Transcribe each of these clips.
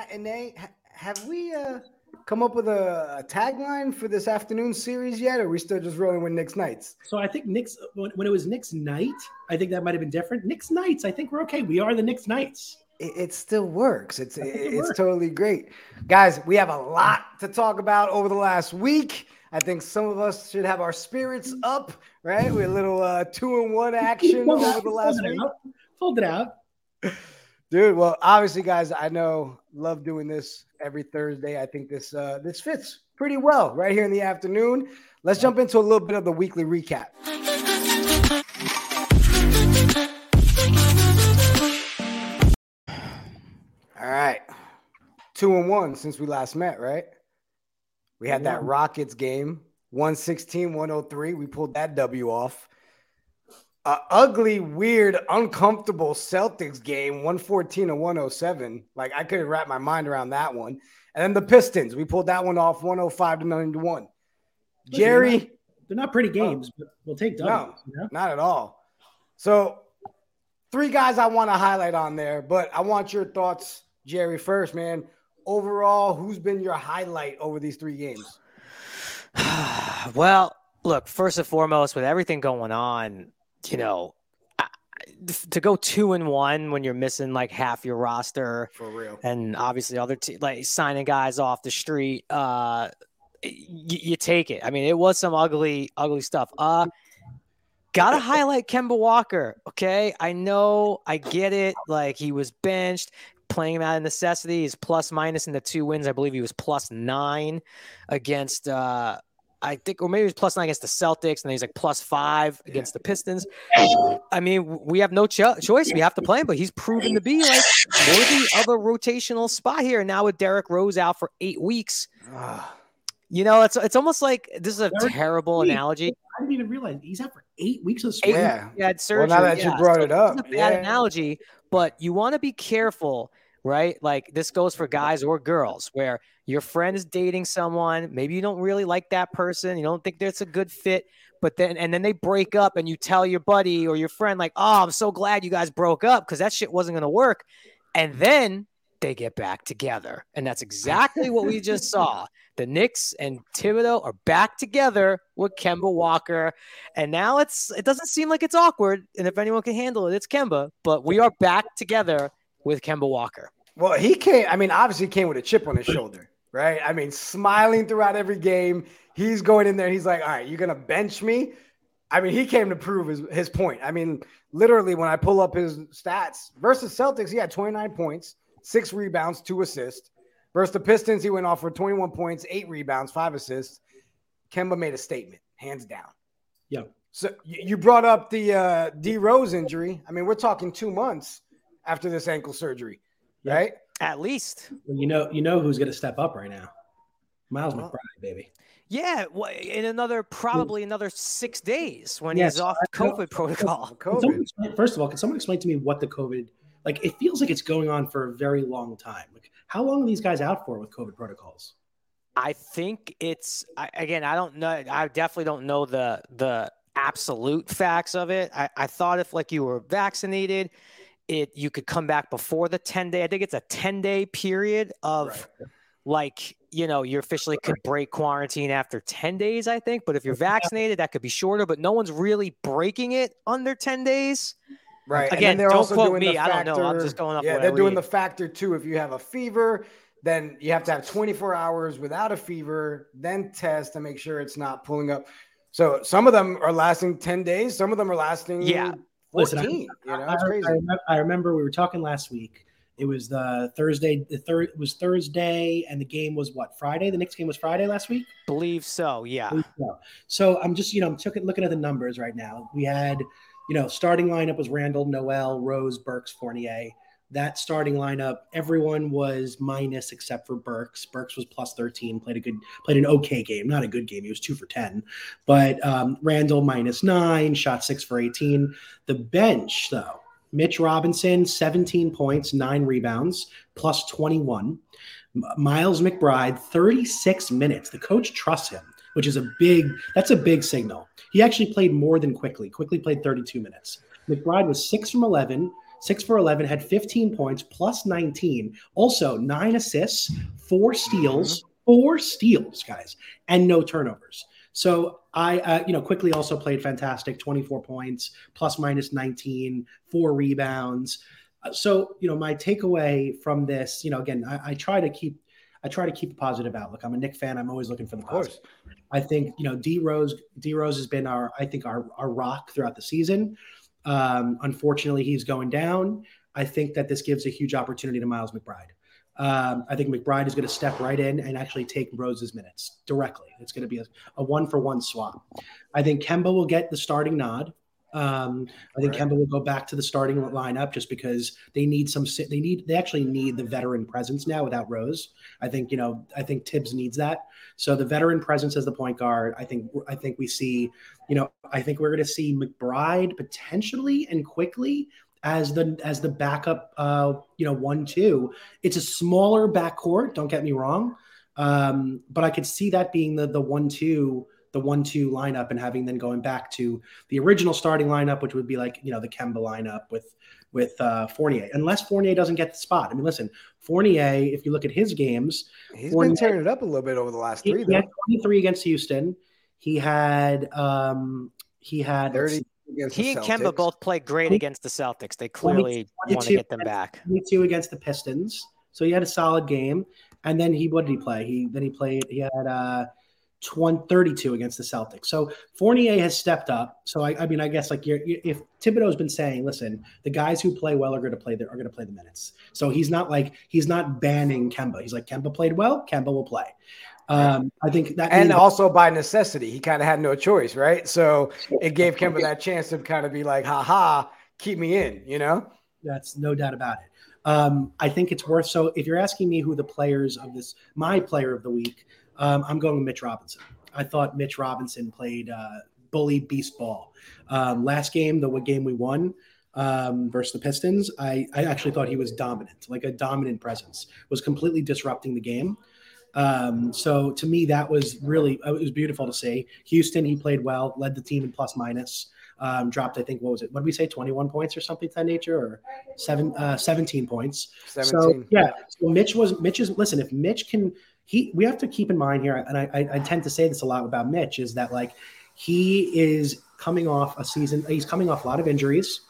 Knights matinee. Have we uh, come up with a, a tagline for this afternoon series yet? Or are we still just rolling with Knicks Knights? So I think Knicks when, when it was Knicks night, I think that might have been different. Knicks Knights, I think we're okay. We are the Knicks Knights. It, it still works. It's it it's works. totally great, guys. We have a lot to talk about over the last week. I think some of us should have our spirits up, right? With a little uh, two and one action over the last fold it week. out, Fold it out. Dude, well, obviously, guys, I know love doing this every Thursday. I think this uh this fits pretty well right here in the afternoon. Let's jump into a little bit of the weekly recap. All right. Two and one since we last met, right? We had that Rockets game, 116, 103. We pulled that W off. A ugly, weird, uncomfortable Celtics game, 114 to 107. Like I couldn't wrap my mind around that one. And then the Pistons, we pulled that one off 105 to 91. Listen, Jerry, they're They're not pretty oh. games, but we'll take No. W's. You know? not at all. So, three guys I want to highlight on there, but I want your thoughts, Jerry, first, man. Overall, who's been your highlight over these three games? well, look, first and foremost, with everything going on, you know, to go two and one when you're missing like half your roster, For real. and obviously other te- like signing guys off the street, uh, y- you take it. I mean, it was some ugly, ugly stuff. Uh, gotta highlight Kemba Walker. Okay, I know, I get it. Like he was benched. Playing him out of necessity, he's plus minus in the two wins. I believe he was plus nine against uh I think, or maybe it was plus nine against the Celtics, and then he's like plus five against the Pistons. I mean, we have no cho- choice. We have to play him, but he's proven to be like worthy of a rotational spot here. And now with Derrick Rose out for eight weeks, you know, it's it's almost like this is a Derrick terrible analogy. I didn't even realize he's out for eight weeks of spring. yeah. Had surgery. now that you yeah, brought so it up, is a bad yeah. analogy, but you want to be careful, right? Like this goes for guys or girls, where your friend is dating someone, maybe you don't really like that person, you don't think that's a good fit, but then and then they break up, and you tell your buddy or your friend, like, "Oh, I'm so glad you guys broke up because that shit wasn't going to work," and then they get back together, and that's exactly what we just saw. The Knicks and Thibodeau are back together with Kemba Walker. And now it's it doesn't seem like it's awkward. And if anyone can handle it, it's Kemba. But we are back together with Kemba Walker. Well, he came. I mean, obviously, he came with a chip on his shoulder, right? I mean, smiling throughout every game. He's going in there. He's like, "All right, you're gonna bench me." I mean, he came to prove his, his point. I mean, literally, when I pull up his stats versus Celtics, he had 29 points, six rebounds, two assists. Versus the Pistons, he went off for 21 points, eight rebounds, five assists. Kemba made a statement, hands down. Yeah. So you you brought up the uh, D Rose injury. I mean, we're talking two months after this ankle surgery, Yeah. right? At least. Well, you know, you know who's going to step up right now? Miles Well, McBride, baby. Yeah. wha- In another probably another six days when Yes, he's off I know. COVID protocol. COVID. explain- first of all, can someone explain to me what the COVID like? It feels like it's going on for a very long time. Like, how long are these guys out for with COVID protocols? I think it's I, again. I don't know. I definitely don't know the the absolute facts of it. I, I thought if like you were vaccinated, it you could come back before the ten day. I think it's a ten day period of like you know you officially could break quarantine after ten days. I think, but if you're vaccinated, that could be shorter. But no one's really breaking it under ten days. Right. Again, don't also quote doing me. the I don't know. I'm just going off Yeah, they're doing the factor too. If you have a fever, then you have to have 24 hours without a fever, then test to make sure it's not pulling up. So some of them are lasting 10 days. Some of them are lasting Yeah. 14. Listen, I- you know, I, I I remember we were talking last week. It was the Thursday. The third was Thursday, and the game was what Friday. The next game was Friday last week. Believe so. Yeah. So, so I'm just, you know, I'm took, looking at the numbers right now. We had, you know, starting lineup was Randle, Noel, Rose, Burks, Fournier. That starting lineup, everyone was minus except for Burks. Burks was plus 13, played a good, played an okay game, not a good game. He was two for 10. But um, Randle minus nine, shot six for 18. The bench, though, Mitch Robinson, 17 points, nine rebounds, plus 21. M- Miles McBride, 36 minutes. The coach trusts him, which is a big, that's a big signal. He actually played more than Quickley. Quickley played 32 minutes. McBride was six from 11, six for 11, had 15 points plus 19. Also, nine assists, four steals, four steals, guys, and no turnovers. So I, uh, you know, Quickley also played fantastic 24 points, plus minus 19, four rebounds. Uh, so, you know, my takeaway from this, you know, again, I, I try to keep I try to keep a positive outlook. I'm a Knick fan. I'm always looking for the positive. I think you know D Rose. D Rose has been our I think our our rock throughout the season. Um, unfortunately, he's going down. I think that this gives a huge opportunity to Miles McBride. Um, I think McBride is going to step right in and actually take Rose's minutes directly. It's going to be a, a one for one swap. I think Kemba will get the starting nod. Um, I think right. Kemba will go back to the starting lineup just because they need some. They need. They actually need the veteran presence now without Rose. I think you know. I think Thibs needs that. So the veteran presence as the point guard. I think. I think we see. You know. I think we're going to see McBride potentially and Quickley as the as the backup. Uh, you know, one two. It's a smaller backcourt. Don't get me wrong. Um, but I could see that being the the one two the one two lineup and having then going back to the original starting lineup, which would be like you know the Kemba lineup with with uh, Fournier, unless Fournier doesn't get the spot. I mean, listen, Fournier, if you look at his games, he's Fournier, been tearing it up a little bit over the last three. He, had 23 against Houston. He had um, he had 30 he and Kemba both played great against the Celtics. They clearly want to get them back. 22 against the Pistons. So he had a solid game. And then he what did he play? He then he played he had uh 20, 32 against the Celtics. So Fournier has stepped up. So I, I mean, I guess like you're, you, if Thibodeau's been saying, listen, the guys who play well are going to play. The, are going to play the minutes. So he's not like he's not banning Kemba. He's like Kemba played well. Kemba will play. Um, I think that, and also by necessity, he kind of had no choice, right? So it gave Kemba that chance to kind of be like, "Ha ha, keep me in," you know. That's no doubt about it. Um, I think it's worth. So if you're asking me who the players of this, my player of the week, um, I'm going with Mitch Robinson. I thought Mitch Robinson played uh, bully beast ball. Um, last game, the game we won um, versus the Pistons, I, I actually thought he was dominant, like a dominant presence, was completely disrupting the game. Um, so to me, that was really it was beautiful to see. Houston, he played well, led the team in plus minus. Um, dropped, I think, what was it? What did we say? 21 points or something to that nature, or seven, uh, 17 points. 17. So yeah, so Mitch was Mitch is listen. If Mitch can he we have to keep in mind here, and I, I, tend to say this a lot about Mitch, is that like he is coming off a season, he's coming off a lot of injuries,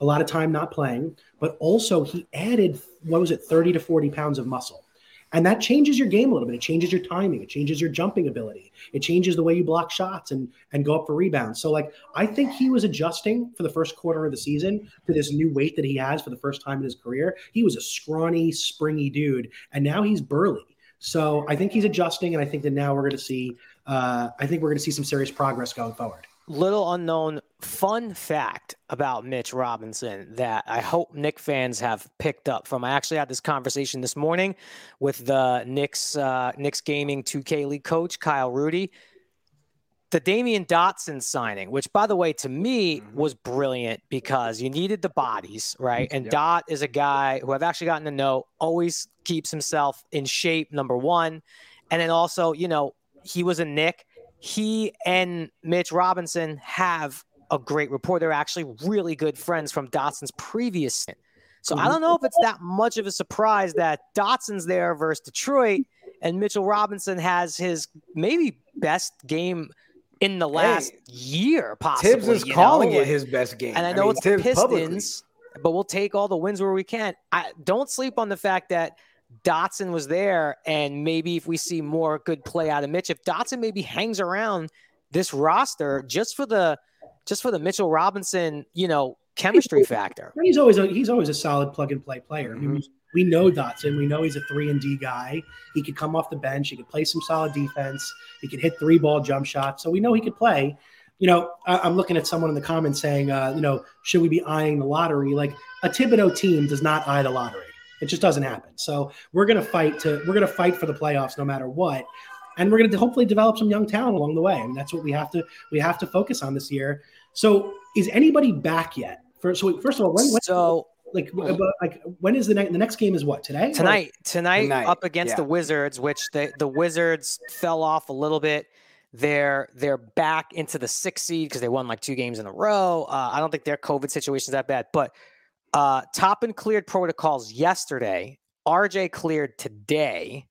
a lot of time not playing, but also he added what was it, 30 to 40 pounds of muscle. And that changes your game a little bit. It changes your timing. It changes your jumping ability. It changes the way you block shots and and go up for rebounds. So like I think he was adjusting for the first quarter of the season to this new weight that he has for the first time in his career. He was a scrawny, springy dude, and now he's burly. So I think he's adjusting, and I think that now we're going to see. Uh, I think we're going to see some serious progress going forward. Little unknown fun fact about Mitch Robinson that I hope Knick fans have picked up from. I actually had this conversation this morning with the Knicks uh, Knicks Gaming 2K League coach Kyle Rudy the Damyean Dotson signing, which by the way, to me mm-hmm. was brilliant because you needed the bodies, right? And yep. Dot is a guy who I've actually gotten to know, always keeps himself in shape, number one. And then also, you know, he was a Knick. He and Mitch Robinson have a great rapport. They're actually really good friends from Dotson's previous stint. So I mm-hmm. don't know if it's that much of a surprise that Dotson's there versus Detroit and Mitchell Robinson has his maybe best game in the last hey, year, possibly. Thibs is calling know? it his best game. And I know I mean, it's Thibs Pistons, publicly. but we'll take all the wins where we can. I don't sleep on the fact that Dotson was there, and maybe if we see more good play out of Mitch, if Dotson maybe hangs around this roster just for the just for the Mitchell Robinson, you know, chemistry factor. He's always a, he's always a solid plug and play player. Mm-hmm. I mean, we know Dotson. We know he's a three and D guy. He could come off the bench. He could play some solid defense. He could hit three ball jump shots. So we know he could play. You know, I, am looking at someone in the comments saying, uh, you know, should we be eyeing the lottery? Like a Thibodeau team does not eye the lottery. It just doesn't happen. So we're gonna fight to we're gonna fight for the playoffs no matter what. And we're gonna hopefully develop some young talent along the way. Mean, that's what we have to we have to focus on this year. So is anybody back yet? For, so first of all, when so like, like when is the next? The next game is what today? Tonight, tonight, tonight, up against yeah. the Wizards, which the the Wizards fell off a little bit. They're they're back into the sixth seed because they won like two games in a row. Uh, I don't think their COVID situation is that bad, but Uh, and cleared protocols yesterday. RJ cleared today.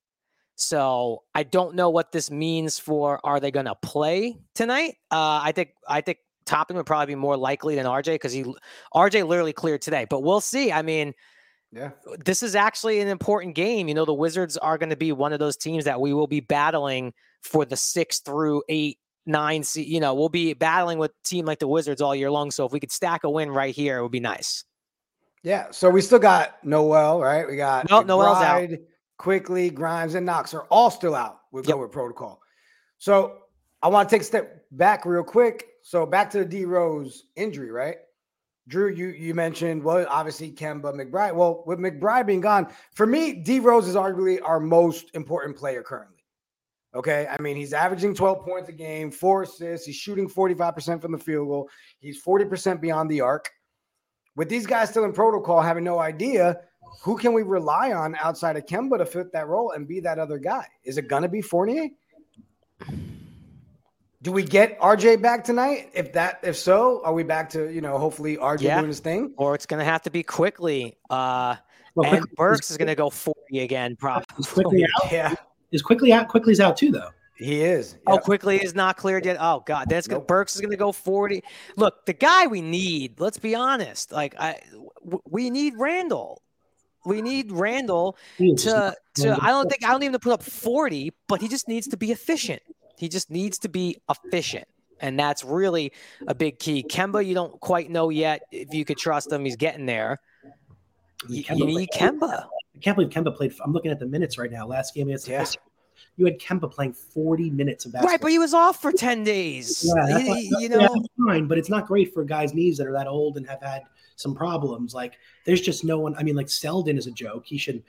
So I don't know what this means for are they going to play tonight? Uh, I think I think Toppin would probably be more likely than RJ because he RJ literally cleared today. But we'll see. I mean, Yeah. this is actually an important game. You know, the Wizards are going to be one of those teams that we will be battling for the six through eight, nine. You know, we'll be battling with a team like the Wizards all year long. So if we could stack a win right here, it would be nice. Yeah. So we still got Noel, right? We got No, Noel's out. Quickley, Grimes, and Knox are all still out with Yep. COVID protocol. So I want to take a step back real quick. So back to the D Rose injury, right? Drew, you you mentioned well, obviously Kemba McBride. Well, with McBride being gone, for me, D Rose is arguably our most important player currently. Okay. I mean, he's averaging 12 points a game, four assists. He's shooting 45% from the field goal. He's 40% beyond the arc. With these guys still in protocol, having no idea, who can we rely on outside of Kemba to fit that role and be that other guy? Is it to be Fournier? Do we get RJ back tonight? If that, if so, are we back to you know hopefully RJ Yeah. doing his thing? Or it's going to have to be Quickley. Uh, Well, and Burks is going to go 40 again, probably. is Quickley out. Yeah, Is Quickley out. Quickley's out too, though. he is. Oh, Quickley is not cleared yet. Oh God, that's good. Nope. Burks is going to go forty. Look, the guy we need. Let's be honest. Like I, w- we need Randle. We need Randle He is just to to. I don't think I don't even put up forty, but he just needs to be efficient. He just needs to be efficient, and that's really a big key. Kemba, you don't quite know yet if you could trust him. He's getting there. You, Kemba you need Kemba. I can't believe Kemba played. I'm looking at the minutes right now. Last game against the Yeah. You had Kemba playing 40 minutes of basketball. Right, but he was off for ten days. Yeah, that's He- not- you know. fine, but it's not great for guys' knees that are that old and have had some problems. Like, there's just no one. I mean, like Selden is a joke. He should.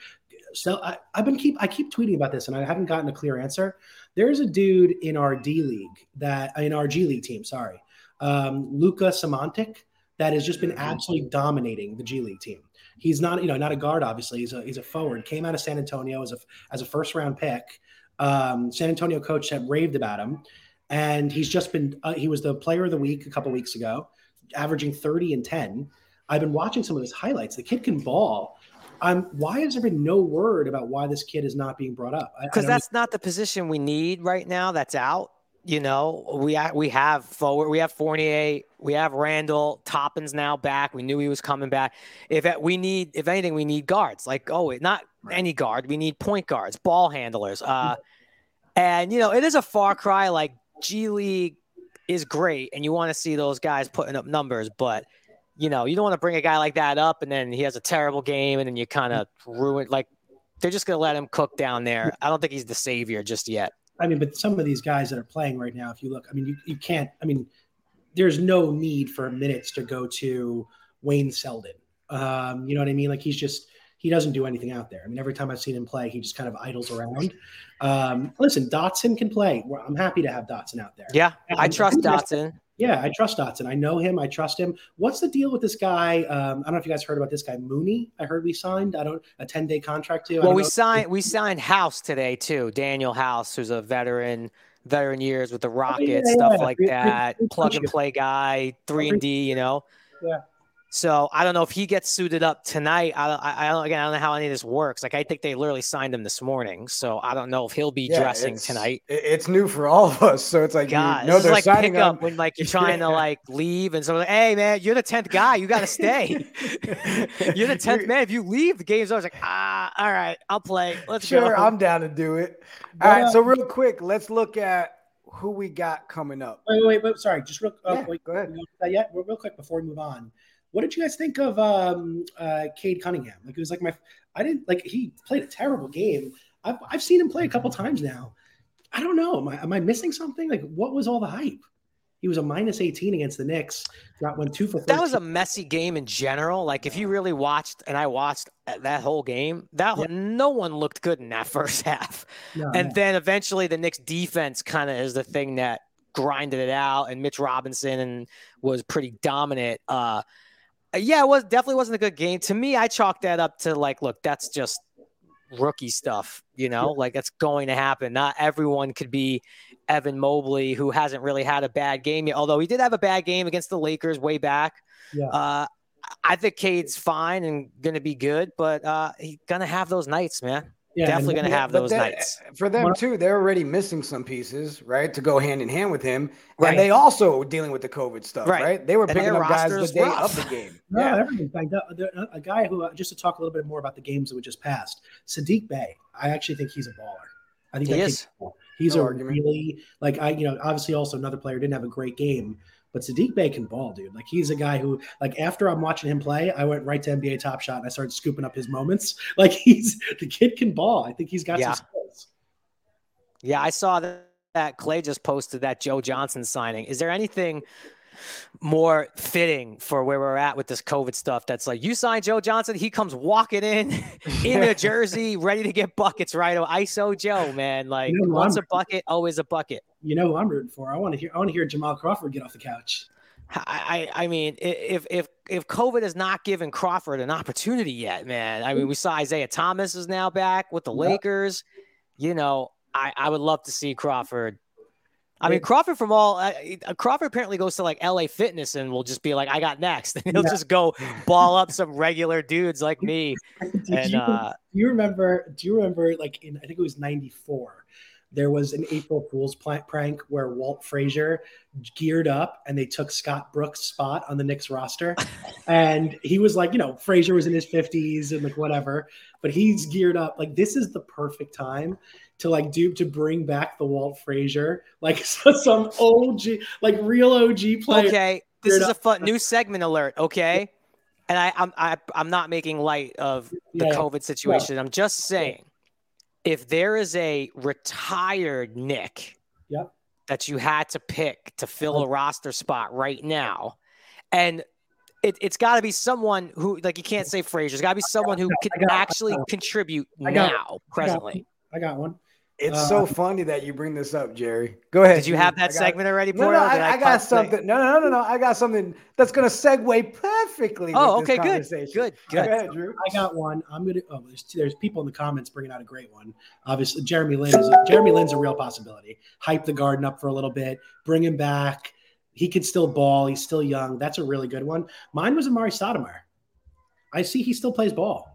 So I, I've been keep I keep tweeting about this, and I haven't gotten a clear answer. There's a dude in our D League that in our G League team, sorry, um, Luka Samanic, that has just been absolutely dominating the G League team. He's not, you know, not a guard. Obviously, he's a he's a forward. Came out of San Antonio as a as a first round pick. Um, San Antonio coach had raved about him, and he's just been. Uh, he was the player of the week a couple weeks ago, averaging thirty and ten. I've been watching some of his highlights. The kid can ball. Um, why has there been no word about why this kid is not being brought up? Because that's not the position we need right now. That's out. You know, we we have forward, we have Fournier, we have Randle, Toppin's now back. We knew he was coming back. If we need, if anything, we need guards. Like, oh, not any guard. We need point guards, ball handlers. Uh, and you know, it is a far cry. Like G League is great, and you want to see those guys putting up numbers, but you know, you don't want to bring a guy like that up, and then he has a terrible game, and then you kind of ruin. Like, they're just gonna let him cook down there. I don't think he's the savior just yet. I mean, but some of these guys that are playing right now, if you look, I mean, you, you can't, I mean, there's no need for minutes to go to Wayne Selden. Um, you know what I mean? Like he's just, he doesn't do anything out there. I mean, every time I've seen him play, he just kind of idles around. Um, listen, Dotson can play. I'm happy to have Dotson out there. Yeah, I trust Dotson. Yeah, I trust Dotson. I know him. I trust him. What's the deal with this guy? Um, I don't know if you guys heard about this guy Mooney. I heard we signed. I don't a 10 day contract to. Well, we know- signed we signed House today too. Danuel House, who's a veteran, veteran years with the Rockets, Oh, yeah, stuff yeah. like that. Plug and play guy, three and D. You know. Yeah. So I don't know if he gets suited up tonight. I, I, I don't again. I don't know how any of this works. Like I think they literally signed him this morning, so I don't know if he'll be Yeah, dressing it's- tonight. It's new for all of us, so it's like God, you know this is they're like signing pickup him. when like you're trying Yeah. to like leave and someone's like, "Hey man, you're the tenth guy. You got to stay. you're the tenth man. If you leave, the game's over." It's like, ah, all right, I'll play. Let's Sure, go. I'm down to do it. But, All right, uh, so real quick, let's look at who we got coming up. Wait, wait, wait. Sorry, just real. Uh, Yeah, wait, go ahead. we don't yet. Real, real quick before we move on. What did you guys think of um, uh, Cade Cunningham? Like it was like my. I didn't like he played a terrible game. I've I've seen him play a couple times now. I don't know. Am I, am I missing something? Like what was all the hype? He was a minus 18 against the Knicks. Got went two for. 13. that was a messy game in general. Like if you really watched, and I watched that whole game, that Yeah. no one looked good in that first half. No, And no. then eventually the Knicks defense kind of is the thing that grinded it out, and Mitch Robinson and was pretty dominant. Uh, yeah, it was definitely wasn't a good game. To me, I chalked that up to like, look, that's just rookie stuff, you know, like that's going to happen. Not everyone could be Evan Mobley, who hasn't really had a bad game yet, although he did have a bad game against the Lakers way back. Yeah. Uh, I think Cade's fine and going to be good, but uh, he's going to have those nights, man. Yeah, Definitely going to have those that- nights. For them too, they're already missing some pieces, right, to go hand in hand with him. Right. And they also dealing with the COVID stuff, Right. right? They were And picking up guys the day rough. of the game. No, Yeah. everything's banged up. A guy who, uh, just to talk a little bit more about the games that we just passed, Sadiq Bey. I actually think he's a baller. I think He is. He's No a argument. really like I, you know, obviously also another player didn't have a great game, but Sadiq Bey can ball, dude. Like he's a guy who, like, after I'm watching him play, I went right to NBA Top Shot and I started scooping up his moments. Like he's the kid can ball. I think he's got Yeah. some skills. Yeah, I saw that, that Clay just posted that Joe Johnson signing. Is there anything more fitting for where we're at with this COVID stuff? That's like you sign Joe Johnson, he comes walking in in a jersey, ready to get buckets right oh, away. ISO Joe, man. Like You know, once I'm- a bucket, always a bucket. You know who I'm rooting for? I want to hear. I want to hear Jamal Crawford get off the couch. I, I mean, if if if COVID has not given Crawford an opportunity yet, man. I mean, we saw Isaiah Thomas is now back with the Yeah. Lakers. You know, I I would love to see Crawford. I mean, Crawford from all uh, uh, Crawford apparently goes to like LA Fitness and will just be like, I got next, and he'll Yeah. just go ball up some regular dudes like me. Did And you, uh, do you remember? Do you remember? Like in I think it was '94. There was an April Fool's prank where Walt Frazier geared up and they took Scott Brooks' spot on the Knicks roster, and he was like, you know, Frazier was in his 50s and like whatever, but he's geared up. Like this is the perfect time to like do to bring back the Walt Frazier, like so some OG, like real OG player. okay, this is a fun new segment alert. Okay, and I I'm I, I'm not making light of the Yeah. COVID situation. I'm just saying, if there is a retired Knick Yep. that you had to pick to fill a roster spot right now, and it, it's got to be someone who, like, you can't say Frazier. It's got to be someone who can actually contribute now, presently. I got one. It's Uh, so funny that you bring this up, Jerry. Go ahead. Did you Drew. have I that got- segment already, No, no, Did I, I got something. No, no, no, no, no. I got something that's going to segue perfectly. Oh, with this okay, good, conversation. good, Go ahead, Drew. I got one. I'm gonna. Oh, there's there's people in the comments bringing out a great one. Obviously, Jeremy Lin is Jeremy Lin's a real possibility. Hype the garden up for a little bit, bring him back. He could still ball. He's still young. That's a really good one. Mine was Amar'e Stoudemire. I see he still plays ball.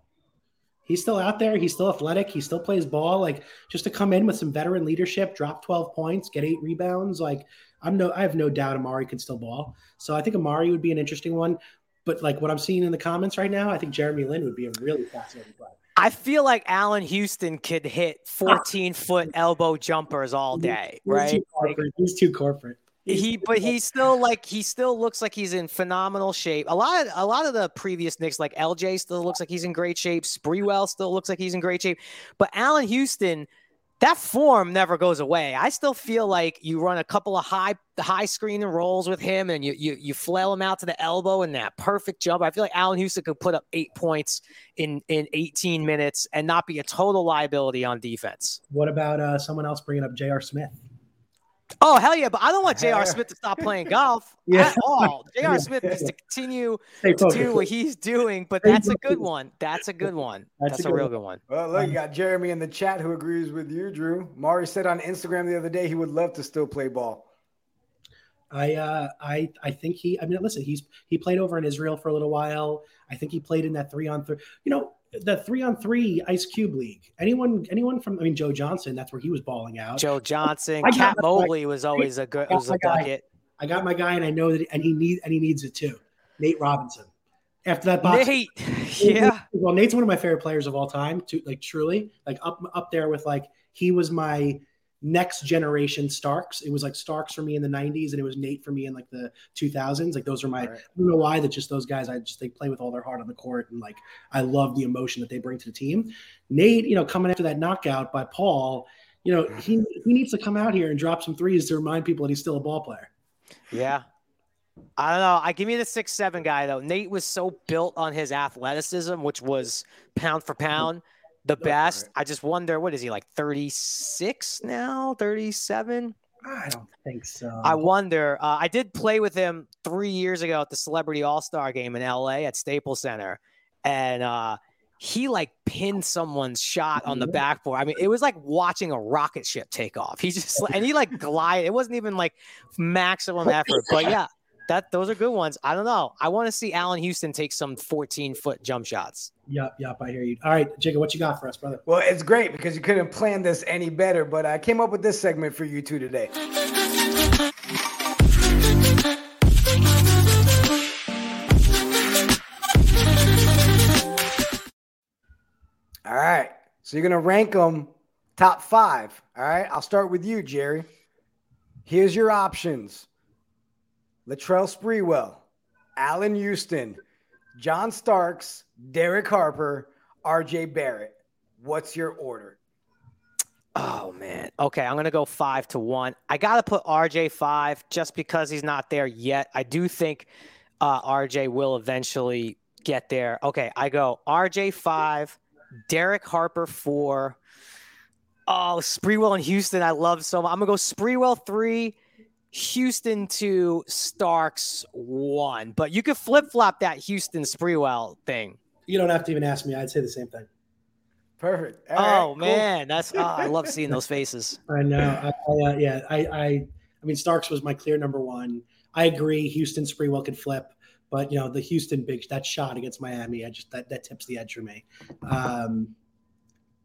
He's still out there. He's still athletic. He still plays ball. Like just to come in with some veteran leadership, drop 12 points, get eight rebounds. Like I'm no, I have no doubt Amar'e can still ball. So I think Amar'e would be an interesting one. But like what I'm seeing in the comments right now, I think Jeremy Lin would be a really fascinating player. I feel like Allan Houston could hit 14 foot elbow jumpers all day, He's right? Too corporate. He's too corporate. He, but he still like he still looks like he's in phenomenal shape. A lot, of, a lot of the previous Knicks, like LJ, still looks like he's in great shape. Sprewell still looks like he's in great shape. But Allan Houston, that form never goes away. I still feel like you run a couple of high, high screen and rolls with him, and you you you flail him out to the elbow and that perfect jump. I feel like Allan Houston could put up eight points in in 18 minutes and not be a total liability on defense. What about uh, someone else bringing up J.R. Smith? Oh hell yeah! But I don't want J.R. Smith to stop playing golf Yeah. at all. J.R. Yeah. Smith needs to continue Stay to focused. do what he's doing. But Stay that's a good one. That's a good one. That's That's, a a, good real one. good one. Well, look, you got Jeremy in the chat who agrees with you, Drew. Mari said on Instagram the other day he would love to still play ball. I uh, I I think he. I mean, listen, he's he played over in Israel for a little while. I think he played in that three on three. You know, the three on three Ice Cube League. Anyone anyone from? I mean, Joe Johnson. That's where he was balling out. Joe Johnson, I Cat Mobley was always a good was a guy. bucket. I got my guy, and I know that, and he needs and he needs it too. Nate Robinson. After that box, Nate, yeah, Well, Nate's one of my favorite players of all time. To like truly, like up up there with like he was my next generation Starks. It was like Starks for me in the '90s, and it was Nate for me in like the 2000s. Like those are my. Right. I don't know why that just those guys. I just they play with all their heart on the court, and like I love the emotion that they bring to the team. Nate, you know, coming after that knockout by Paul, you know, he he needs to come out here and drop some threes to remind people that he's still a ball player. yeah. I don't know. I give me the six seven guy though. Nate was so built on his athleticism, which was pound for pound the best. right. I just wonder what is he like thirty six now, thirty seven. I don't think so. I wonder. Uh, I did play with him three years ago at the Celebrity All Star Game in LA at Staples Center, and uh, he like pinned someone's shot on the backboard. I mean, it was like watching a rocket ship take off. He just and he like glided. It wasn't even like maximum effort, but yeah, that those are good ones. I don't know. I want to see Allan Houston take some 14 foot jump shots. Yep, yep, I hear you. All right, Jacob, what you got for us, brother? Well, it's great because you couldn't plan this any better, but I came up with this segment for you two today. All right. So you're going to rank them top five. All right. I'll start with you, Jerry. Here's your options Latrell Sprewell, Allan Houston, John Starks, Derek Harper, RJ Barrett. What's your order? Oh man. Okay, I'm gonna go five to one. I gotta put RJ five just because he's not there yet. I do think uh, RJ will eventually get there. Okay, I go RJ five, Derek Harper four. Oh, Sprewell and Houston, I love so much. I'm gonna go Sprewell three, Houston two, Starks one. But you could flip flop that Houston Sprewell thing. You don't have to even ask me. I'd say the same thing. Perfect. All oh right, cool. man, that's oh, I love seeing those faces. I know. I, I, uh, yeah, I, I, I mean, Starks was my clear number one. I agree. Houston Sprewell could flip, but you know, the Houston big that shot against Miami, I just that that tips the edge for me. Um,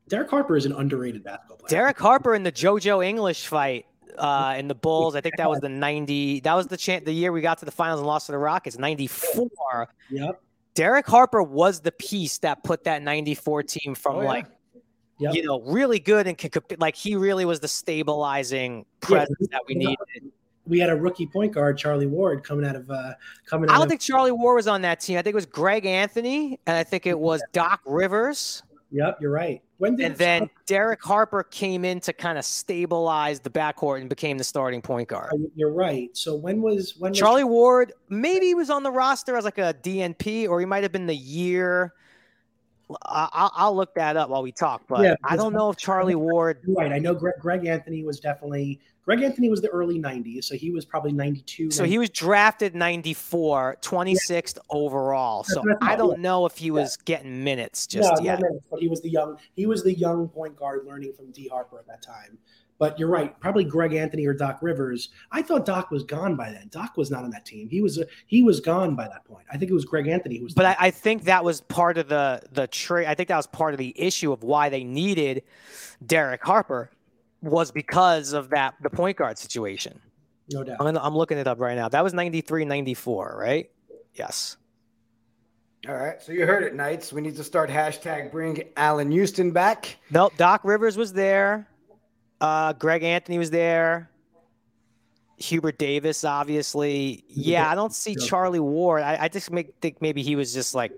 Derek Harper is an underrated basketball player. Derek Harper in the JoJo English fight uh, in the Bulls. I think that was the ninety. That was the chance the year we got to the finals and lost to the Rockets. Ninety four. Yep. Derek Harper was the piece that put that 94 team from Oh, yeah. like, Yep. you know, really good and could, like he really was the stabilizing presence that we needed. We had a rookie point guard, Charlie Ward, coming out of uh, coming out I don't think Charlie Ward was on that team. I think it was Greg Anthony and I think it was Doc Rivers. Yep, you're right. When did And then Derek Harper came in to kind of stabilize the backcourt and became the starting point guard. you're right. So when was when was Charlie Ward, maybe he was on the roster as like a DNP, or he might have been the year. I- I'll, I'll look that up while we talk, but Yeah, I don't know if Charlie Ward. Right. I know Greg, Greg Anthony was definitely Greg Anthony was the early 90s, so he was probably 92. So he was drafted 94, 26th overall. So I don't know if he was getting minutes just no, no yet. minutes, but he was the young he was the young point guard learning from D Harper at that time. But you're right, probably Greg Anthony or Doc Rivers. I thought Doc was gone by then. Doc was not on that team. He was uh, he was gone by that point. I think it was Greg Anthony who was. But I, I think that was part of the the trade. I think that was part of the issue of why they needed Derek Harper was because of that the point guard situation. no doubt. I'm, gonna, I'm looking it up right now. That was 93, 94, right? Yes. All right. So you heard it, Knights. We need to start hashtag bring Allan Houston back. Nope. Doc Rivers was there. Uh, Greg Anthony was there. Hubert Davis, obviously. Yeah, I don't see Charlie Ward. I, I just make, think maybe he was just like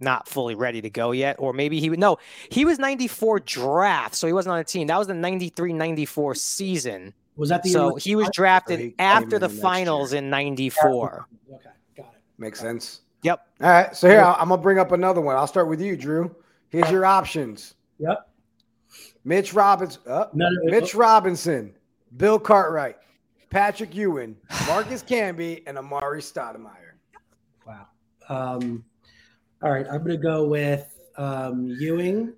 not fully ready to go yet, or maybe he would. No, he was 94 draft, so he wasn't on the team. That was the 93 94 season. Was that the So he was drafted he after the the finals year. in 94. Okay, got it. Makes sense. Yep. All right. So here, I'm going to bring up another one. I'll start with you, Drew. Here's your options Yep. Mitch Robinson, uh, No, no, Mitch Robinson, Bill Cartwright, Patrick Ewing, Marcus Camby, and Amar'e Stoudemire. Wow. Um, all right, I'm going to go with um, Ewing.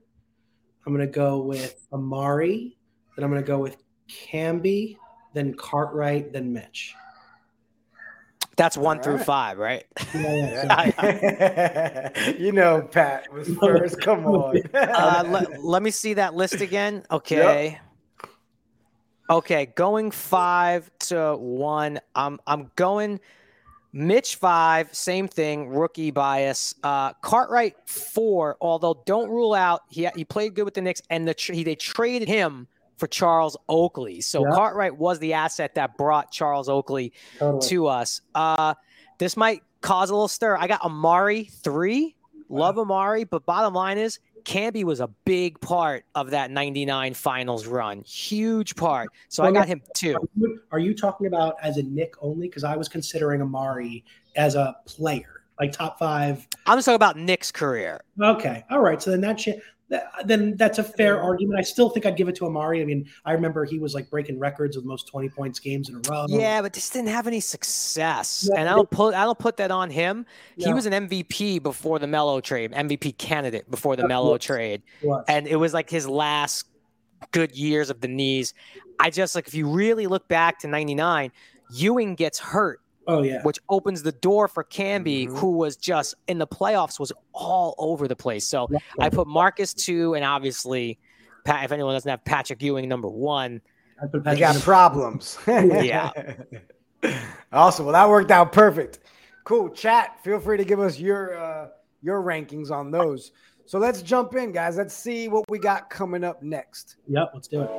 I'm going to go with Amar'e. Then I'm going to go with Camby. Then Cartwright. Then Mitch. That's one through five, right? Yeah, yeah, so- you know, Pat was first. Come on. Uh, let, let me see that list again. Okay. Okay, going five to one. I'm I'm going Mitch five, same thing, rookie bias. Uh, Cartwright four, although don't rule out he he played good with the Knicks, and the tr- he, they traded him for Charles Oakley. So Yeah. Cartwright was the asset that brought Charles Oakley totally. to us. Uh, this might cause a little stir. I got Amar'e three. Love Amar'e, but bottom line is Camby was a big part of that 99 finals run. Huge part. So I got him too. Are you, talking about as a Knick only? Because I was considering Amar'e as a player, like top five. I'm just talking about Knick's career. Okay, all right. So then that then that's a fair argument. I still think I'd give it to Amar'e. I mean, I remember he was like breaking records with most twenty points games in a row. Yeah, but just didn't have any success. Yeah, and I don't put I don't put that on him. He was an MVP before the Melo trade, MVP candidate before the Melo trade. Was. and it was like his last good years of the knees. I just like if you really look back to 99, Ewing gets hurt Oh yeah. which opens the door for Camby, Mhm. who was just in the playoffs was all over the place. So I put Marcus two, and obviously, Pat, if anyone doesn't have Patrick Ewing number one, I put You Patrick got problems. Yeah. awesome. Well, that worked out perfect. Cool. Chat. Feel free to give us your uh, your rankings on those. So let's jump in, guys. Let's see what we got coming up next. Yep, let's do it.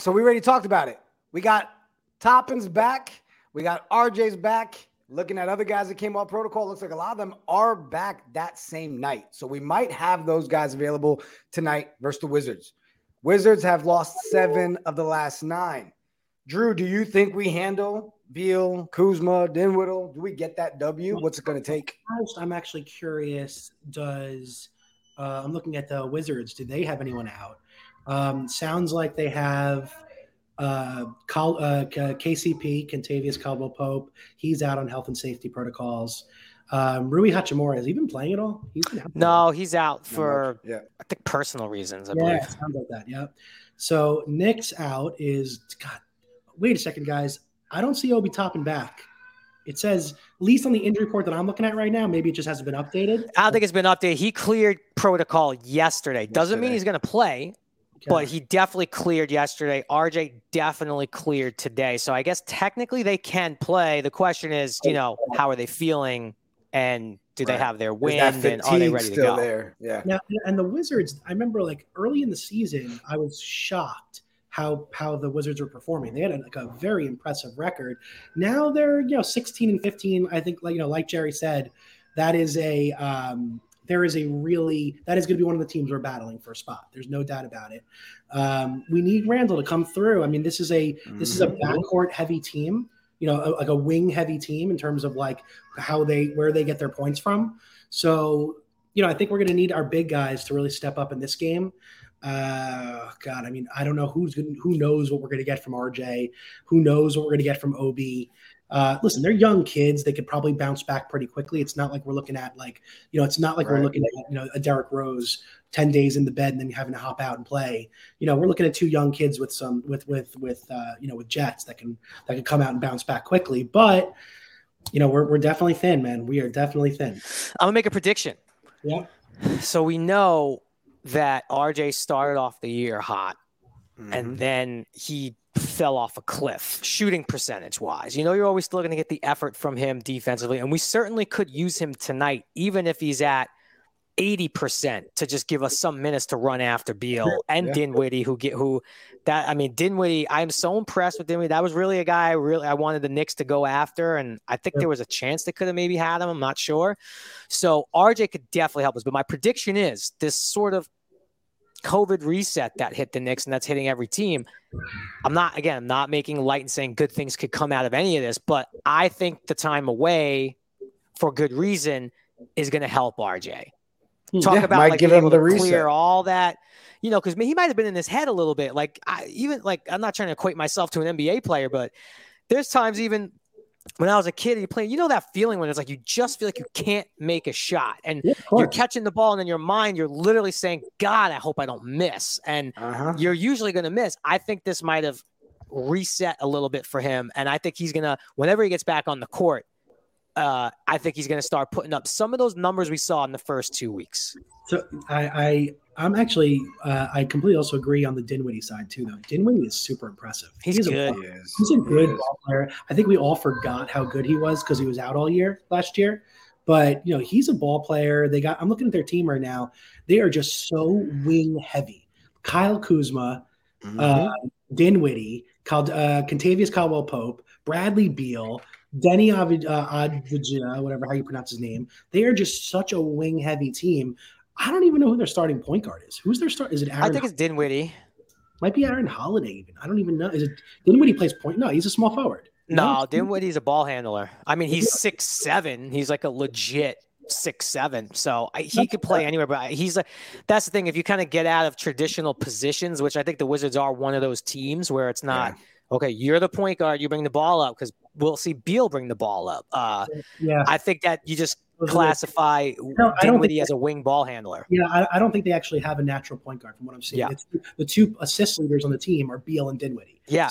Right. So we already talked about it. We got Toppins back. We got RJ's back. Looking at other guys that came off protocol, looks like a lot of them are back that same night. So we might have those guys available tonight versus the Wizards. Wizards have lost seven of the last nine. Drew, do you think we handle Beal, Kuzma, Dinwiddie? Do we get that W? What's it going to take? First, I'm actually curious. Does uh, I'm looking at the Wizards? Do they have anyone out? Um, sounds like they have uh, Cal, uh, K- KCP, Kentavious Caldwell Pope. He's out on health and safety protocols. Um, Rui Hachimura has he been playing at all? He's been out. no, he's out Not for yeah. I think personal reasons. I Yeah, believe. sounds like that. Yeah. So Nick's out is God. Wait a second, guys. I don't see Obi Toppin back. It says, at least on the injury report that I'm looking at right now, maybe it just hasn't been updated. I don't think it's been updated. He cleared protocol yesterday. Doesn't mean he's going to play, but he definitely cleared yesterday. RJ definitely cleared today. So I guess technically they can play. The question is, you know, how are they feeling and do they have their Is wind and are they fatigue ready to go? there? Yeah. Now, and the Wizards, I remember like early in the season, I was shocked how how the Wizards were performing. They had like a very impressive record. Now they're you know 16 and 15. I think like you know like Jerry said, that is a um, there is a really that is going to be one of the teams we're battling for a spot. There's no doubt about it. Um, we need Randle to come through. I mean, this is a this is a Mhm. backcourt heavy team. You know, a- like a wing heavy team in terms of like how they where they get their points from. So you know, I think we're going to need our big guys to really step up in this game. Uh, God, I mean, I don't know who's going who knows what we're going to get from RJ, who knows what we're going to get from Obi. Uh, listen, they're young kids; they could probably bounce back pretty quickly. It's not like we're looking at like you know, it's not like we're looking at you know a Derrick Rose ten days in the bed and then having to hop out and play. You know, we're looking at two young kids with some with with with uh, you know with jets that can that can come out and bounce back quickly. But you know, we're we're definitely thin, man. We are definitely thin. I'm going to make a prediction. Yeah. So we know that RJ started off the year hot Mhm. and then he fell off a cliff shooting percentage wise. You know, you're always still going to get the effort from him defensively, and we certainly could use him tonight, even if he's at 80% to just give us some minutes to run after Beal and Yeah. Dinwiddie, who get who that I mean, Dinwiddie, I'm so impressed with Dinwiddie. That was really a guy I really I wanted the Knicks to go after, and I think Yeah. there was a chance they could have maybe had him. I'm not sure. So RJ could definitely help us. But my prediction is this sort of COVID reset that hit the Knicks and that's hitting every team. I'm not again, I'm not making light and saying good things could come out of any of this, but I think the time away for good reason is going to help RJ. Hmm. Talk Yeah, about like give him the reset. clear all that, you know, because he might have been in his head a little bit. Like I even like I'm not trying to equate myself to an NBA player, but there's times even when I was a kid you play, you know that feeling when it's like you just feel like you can't make a shot and Yeah, you're catching the ball and in your mind you're literally saying, God, I hope I don't miss. And Uh-huh. you're usually going to miss. I think this might have reset a little bit for him. And I think he's going to, whenever he gets back on the court, uh, I think he's going to start putting up some of those numbers we saw in the first two weeks. So I, I I'm actually uh, I completely also agree on the Dinwiddie side too though. Dinwiddie is super impressive. He's a, good. He he's a good is. ball player. I think we all forgot how good he was because he was out all year last year. But you know he's a ball player. They got. I'm looking at their team right now. They are just so wing heavy. Kyle Kuzma, Mhm. uh, Dinwiddie, Cal- uh, Kentavious Caldwell Pope, Bradley Beal, Deni Avid- uh, Advijina, whatever how you pronounce his name. They are just such a wing heavy team. I don't even know who their starting point guard is. Who's their start? Is it Aaron? I think it's Dinwiddie. might be Aaron Holiday. Even I don't even know. Is it Dinwiddie plays point? No, he's a small forward. No, Dinwiddie's a ball handler. I mean, he's six seven. He's like a legit six seven. So I, he could play anywhere. But he's a. That's the thing. If you kind of get out of traditional positions, which I think the Wizards are one of those teams where it's not okay. You're the point guard. You bring the ball up because we'll see Beal bring the ball up. Uh, Yeah, I think that you just classify Dinwiddie as a wing ball handler. yeah. I, I don't think they actually have a natural point guard from what I'm seeing. Yeah. It's the two assist leaders on the team are Beal and Dinwiddie. Yeah,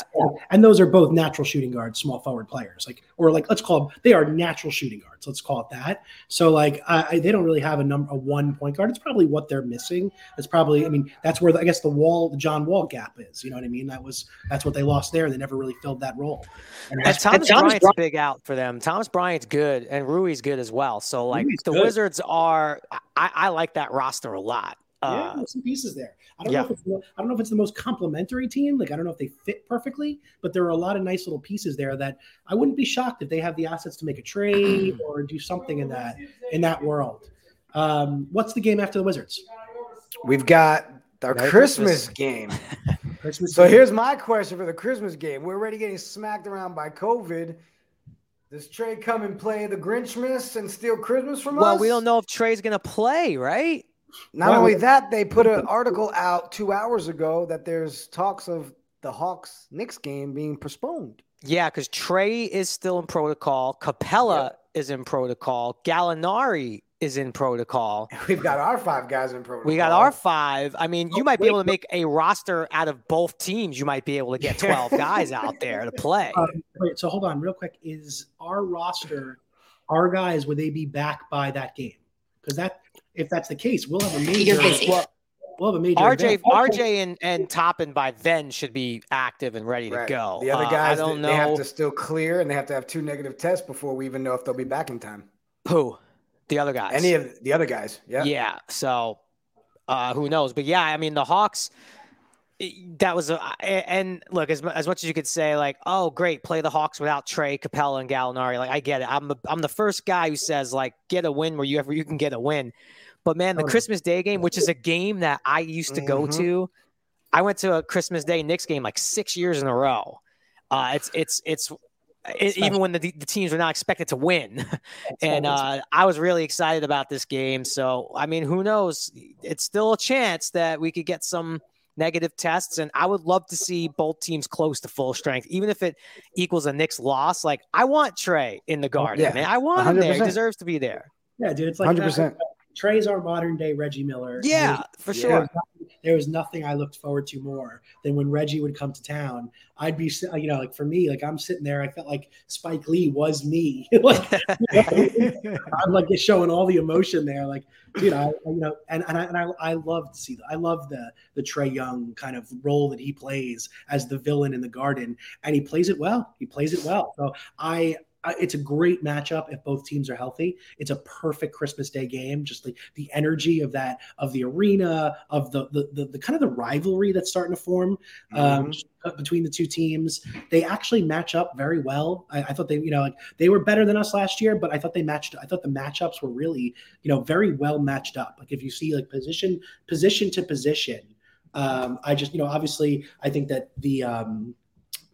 And those are both natural shooting guards, small forward players, like or like let's call them. They are natural shooting guards. Let's call it that. So like I, I, they don't really have a number a one point guard. It's probably what they're missing. It's probably I mean that's where the, I guess the wall the John Wall gap is. You know what I mean? That was that's what they lost there. They never really filled that role. And And that's- Thomas Thomas Bryant's Bryant- big out for them. Thomas Bryant's good, and Rui's good as well. So like Rui's the good. Wizards are, I, I like that roster a lot. Yeah, Uh, there's some pieces there. I don't yeah. know if it's the- I don't know if it's the most complementary team. Like I don't know if they fit perfectly, but there are a lot of nice little pieces there that I wouldn't be shocked if they have the assets to make a trade or do something in that in that world. Um, what's the game after the Wizards? We've got our Merry Christmas, Christmas. game. Christmas. So Eve. here's my question for the Christmas game. We're already getting smacked around by COVID. Does Trae come and play the Grinchmas and steal Christmas from well, us? Well, we don't know if Trae's gonna play, right? Not Well- only that, they put an article out two hours ago that there's talks of the Hawks Knicks game being postponed. Yeah, because Trae is still in protocol. Capela is in protocol. Gallinari is in protocol. We've got our five guys in protocol. We got our five. I mean, you might be able to make a roster out of both teams. You might be able to get 12 guys out there to play. Um, wait, so hold on, real quick. Is our roster, our guys, would they be back by that game? Because that, if that's the case, we'll have a major. You're busy. Well, We'll have a major. RJ, event. RJ, and and Toppin by then should be active and ready to Right. go. The other Uh, guys, I don't they, they have to still clear and they have to have two negative tests before we even know if they'll be back in time. who the other guys. Any of the other guys. Yeah. Yeah. So uh, who knows? But yeah, I mean the Hawks. That was a and look as as much as you could say like oh great play the Hawks without Trae Capela and Gallinari like I get it I'm the, I'm the first guy who says like get a win where you ever you can get a win, but man the Christmas Day game which is a game that I used to go Mhm. to, I went to a Christmas Day Knicks game like six years in a row. Uh, it's it's it's it, even when the the teams were not expected to win. and uh, I was really excited about this game. So, I mean, who knows? It's still a chance that we could get some negative tests, and I would love to see both teams close to full strength, even if it equals a Knicks loss. Like, I want Trae in the garden, yeah, man. I want him there. He deserves to be there. yeah, dude, it's like uh, 100%. Trae's our modern day Reggie Miller. Yeah, for sure. There was, nothing, there was nothing I looked forward to more than when Reggie would come to town. I'd be, you know, like for me, like I'm sitting there, I felt like Spike Lee was me. like I'm like just showing all the emotion there. Like, dude, I, you know, and, and I, and I, I love to see that. I love the, the Trae Young kind of role that he plays as the villain in the garden and he plays it well. He plays it well. So I- it's a great matchup if both teams are healthy. It's a perfect Christmas Day game. Just the, the energy of that of the arena of the the, the, the kind of the rivalry that's starting to form um, Mhm. between the two teams. They actually match up very well. I, I thought they you know like they were better than us last year, but I thought they matched. I thought the matchups were really you know very well matched up. Like if you see like position position to position. Um, I just you know obviously I think that the um,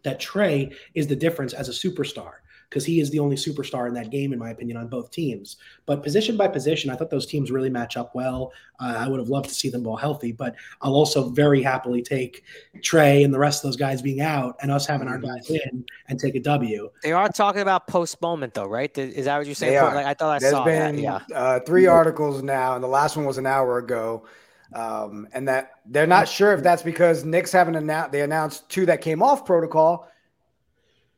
that Trae is the difference as a superstar because he is the only superstar in that game, in my opinion, on both teams. But position by position, I thought those teams really match up well. Uh, I would have loved to see them all healthy, but I'll also very happily take Trae and the rest of those guys being out and us having our guys in and take a W. They are talking about postponement, though, right? Is that what you're saying? Like, I thought I There's saw been that. Yeah. uh, three articles now, and the last one was an hour ago. Um, and that they're not sure if that's because Knicks haven't announced. They announced two that came off protocol,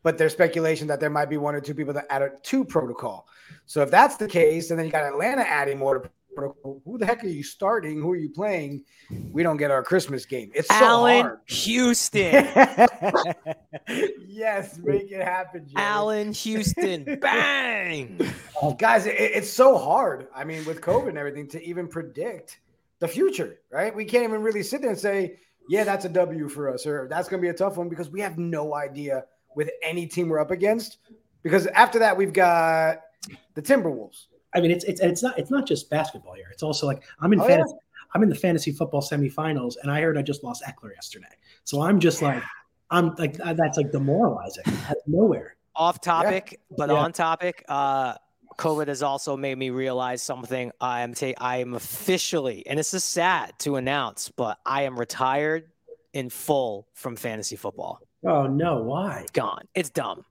but there's speculation that there might be one or two people that add added to protocol. So if that's the case, and then you got Atlanta adding more to protocol, who the heck are you starting? Who are you playing? We don't get our Christmas game. It's so Allen hard. Houston. yes, make it happen, Jerry. Allen Houston. Bang. Oh, guys it, it's so hard i mean with covid and everything to even predict the future right we can't even really sit there and say yeah, that's a W for us, or that's going to be a tough one because we have no idea with any team we're up against. Because after that, we've got the Timberwolves. I mean, it's it's it's not it's not just basketball here. It's also like I'm in Oh, fantasy. I'm in the fantasy football semifinals, and I heard I just lost Ekeler yesterday. So I'm just like, I'm like that's like demoralizing. Out of nowhere. Off topic, but Yeah. on topic. Uh, COVID has also made me realize something. I am ta- I am officially, and this is sad to announce, but I am retired in full from fantasy football. Oh no, why? Gone. It's dumb.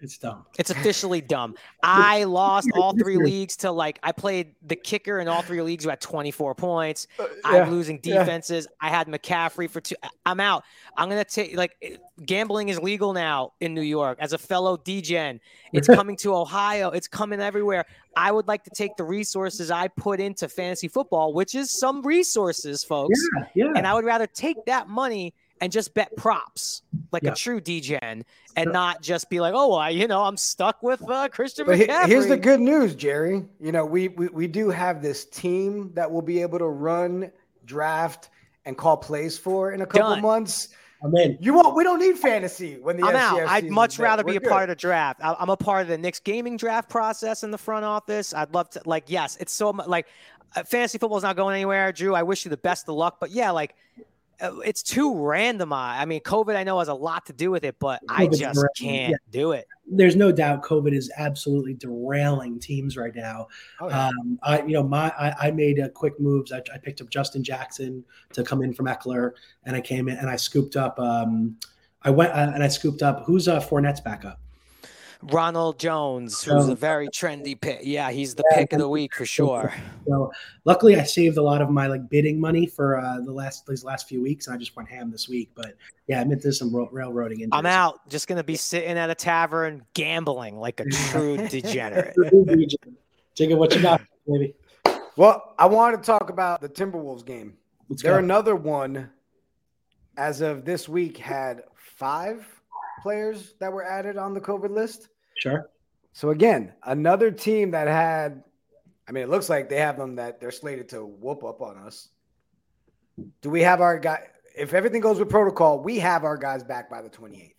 It's dumb. It's officially dumb. I lost all three leagues to like I played the kicker in all three leagues who had 24 points. Uh, I'm losing yeah. defenses. I had McCaffrey for two. I'm out. I'm gonna take like gambling is legal now in New York. As a fellow Degen, it's coming to Ohio. It's coming everywhere. I would like to take the resources I put into fantasy football, which is some resources, folks, Yeah, yeah. and I would rather take that money and just bet props like Yeah. a true Degen and Sure. not just be like, oh, I, you know, I'm stuck with uh, Christian But McCaffrey. here's the good news, Jerry. You know, we, we we do have this team that will be able to run, draft, and call plays for in a couple Done. months. I'm in. You won't. We don't need fantasy when the I'm out. I'd much rather be a good. part of the draft. I- I'm a part of the Knicks gaming draft process in the front office. I'd love to, like, yes, it's so much like uh, fantasy football is not going anywhere. Drew, I wish you the best of luck, but yeah, like, it's too randomized. I mean, COVID, I know has a lot to do with it, but I just random, can't yeah. do it. There's no doubt COVID is absolutely derailing teams right now. Oh, yeah. Um, I, you know, my I, I made a quick moves. I, I picked up Justin Jackson to come in from Ekeler, and I came in and I scooped up. Um, I went uh, and I scooped up who's uh, Fournette's backup. Ronald Jones, who's a very trendy pick. Yeah, he's the Yeah, pick of the week for sure. So luckily, I saved a lot of my like bidding money for uh, the last these last few weeks, and I just went ham this week. But yeah, I meant there's some railroading into I'm out. Just gonna be sitting at a tavern gambling like a true degenerate. Jigga, what you got, baby? Well, I want to talk about the Timberwolves game. Let's They're go. another one, as of this week, had five players that were added on the COVID list. Sure. So again, another team that had, I mean, it looks like they have them that they're slated to whoop up on us. Do we have our guy? If everything goes with protocol, we have our guys back by the 28th.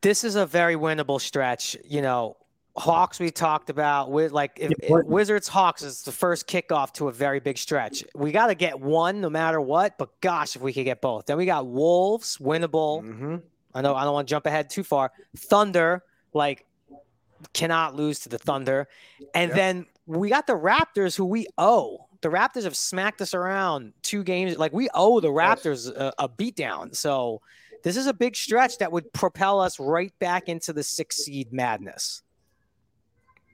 this is a very winnable stretch. You know, Hawks we talked about with like if, if Wizards Hawks is the first kickoff to a very big stretch. We got to get one no matter what. But gosh, if we could get both, then we got Wolves winnable. Mm-hmm. I know I don't want to jump ahead too far. Thunder like cannot lose to the Thunder, and Yep. then we got the Raptors who we owe. The Raptors have smacked us around two games. Like we owe the Raptors a, a beatdown. So this is a big stretch that would propel us right back into the six seed madness.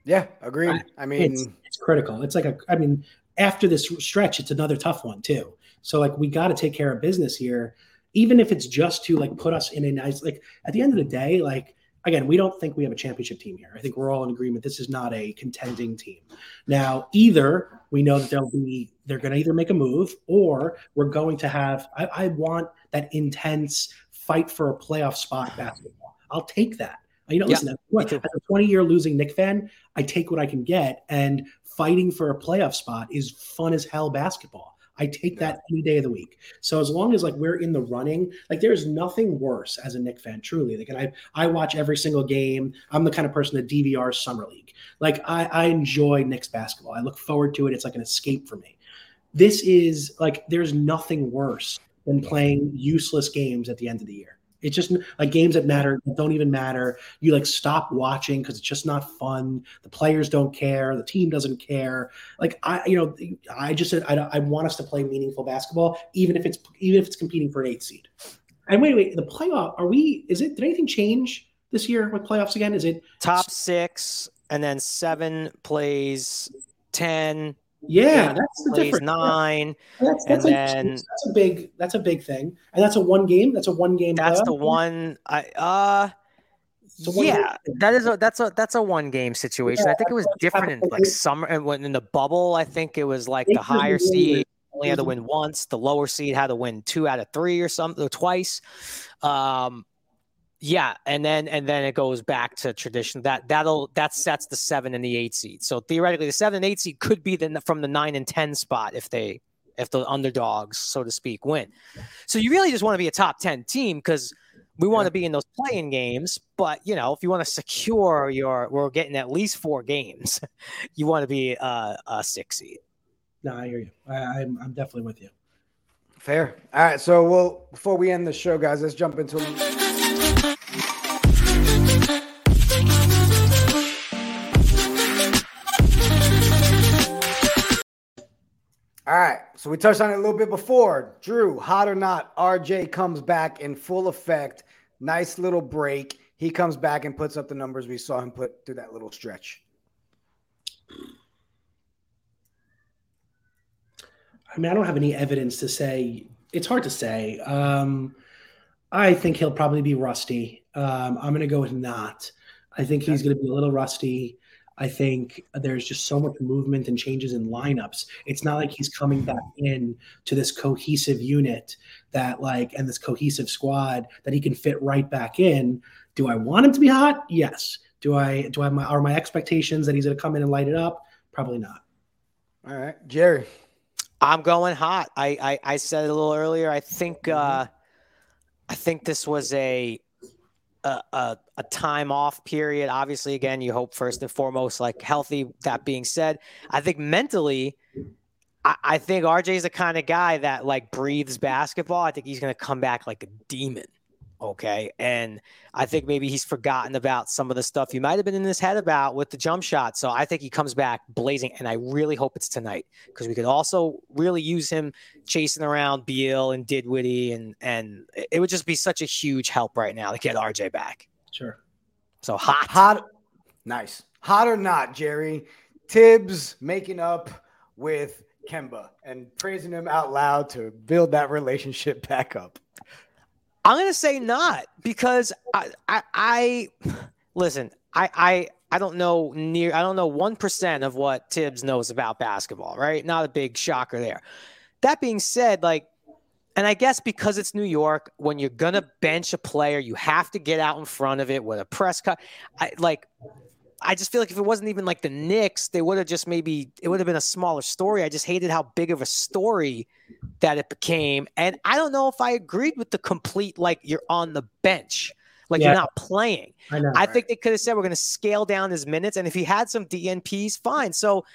Yeah, agreed. I mean, it's, it's critical. It's like a, I mean, after this stretch, it's another tough one too. So like we got to take care of business here, even if it's just to like put us in a nice like. At the end of the day, like again, we don't think we have a championship team here. I think we're all in agreement. This is not a contending team. Now, either we know that they'll be they're going to either make a move or we're going to have. I, I want that intense fight for a playoff spot basketball. I'll take that. Uh, you know, Yeah, listen, as a 20 year losing Knick fan, I take what I can get, and fighting for a playoff spot is fun as hell basketball. I take that any day of the week. So as long as like we're in the running, like there's nothing worse as a Knick fan, truly. Like, and I I watch every single game. I'm the kind of person that DVRs summer league. Like I I enjoy Knicks basketball. I look forward to it. It's like an escape for me. This is like there's nothing worse than playing useless games at the end of the year. It's just like games that matter don't even matter. You like stop watching because it's just not fun. The players don't care. The team doesn't care. Like I, you know, I just said I, I want us to play meaningful basketball, even if it's even if it's competing for an eight seed. And wait, wait, the playoff are we? Is it? Did anything change this year with playoffs again? Is it? Top six, and then seven plays ten, Yeah, that's the difference. nine. That's, and that's, like- then- that's a big that's a big thing, and that's a one game. That's a one game. That's the one. I uh. A one Yeah, game. that is a that's a that's a one game situation. I think it was different in like summer and when in the bubble. I think it was like the higher seed only had to win once. The lower seed had to win two out of three or something or twice. Um, yeah, and then and then it goes back to tradition. That that'll that sets the seven and the eight seed. So theoretically, the seven and eight seed could be the from the nine and ten spot if they if the underdogs, so to speak, win. So you really just want to be a top 10 team because we want to be in those playing games. But, you know, if you want to secure your, we're getting at least four games, you want to be uh, a six seed. No, I hear you. I, I'm, I'm definitely with you. Fair. All right. So, well, before we end the show, guys, let's jump into. So we touched on it a little bit before. Drew, hot or not, RJ comes back in full effect. Nice little break. He comes back and puts up the numbers we saw him put through that little stretch. I mean, I don't have any evidence to say. It's hard to say. Um, I think he'll probably be rusty. Um, I'm going to go with not. I think he's going to be a little rusty. I think there's just so much movement and changes in lineups. It's not like he's coming back in to this cohesive unit that like and this cohesive squad that he can fit right back in. Do I want him to be hot? Yes. Do I do I have my are my expectations that he's going to come in and light it up? Probably not. All right, Jerry. I'm going hot. I I, I said it a little earlier. I think mm-hmm. uh I think this was a a, a, a, time off period. Obviously, again, you hope first and foremost, like healthy. That being said, I think mentally, I, I think RJ is the kind of guy that like breathes basketball. I think he's going to come back like a demon. Okay. And I think maybe he's forgotten about some of the stuff he might have been in his head about with the jump shot. So I think he comes back blazing. And I really hope it's tonight because we could also really use him chasing around Beal and Dinwiddie. And, and it would just be such a huge help right now to get RJ back. Sure. So hot. Hot. Nice. Hot or not, Jerry. Thibs making up with Kemba and praising him out loud to build that relationship back up. I'm gonna say not because I I, I listen. I I I don't know near. I don't know one percent of what Thibs knows about basketball. Right? Not a big shocker there. That being said, like, and I guess because it's New York, when you're gonna bench a player, you have to get out in front of it with a press cut. I like. I just feel like if it wasn't even like the Knicks, they would have just maybe it would have been a smaller story. I just hated how big of a story that it became. And I don't know if I agreed with the complete like you're on the bench, like yeah. you're not playing. I, know, I right? think they could have said we're going to scale down his minutes, and if he had some DNPs, fine. So.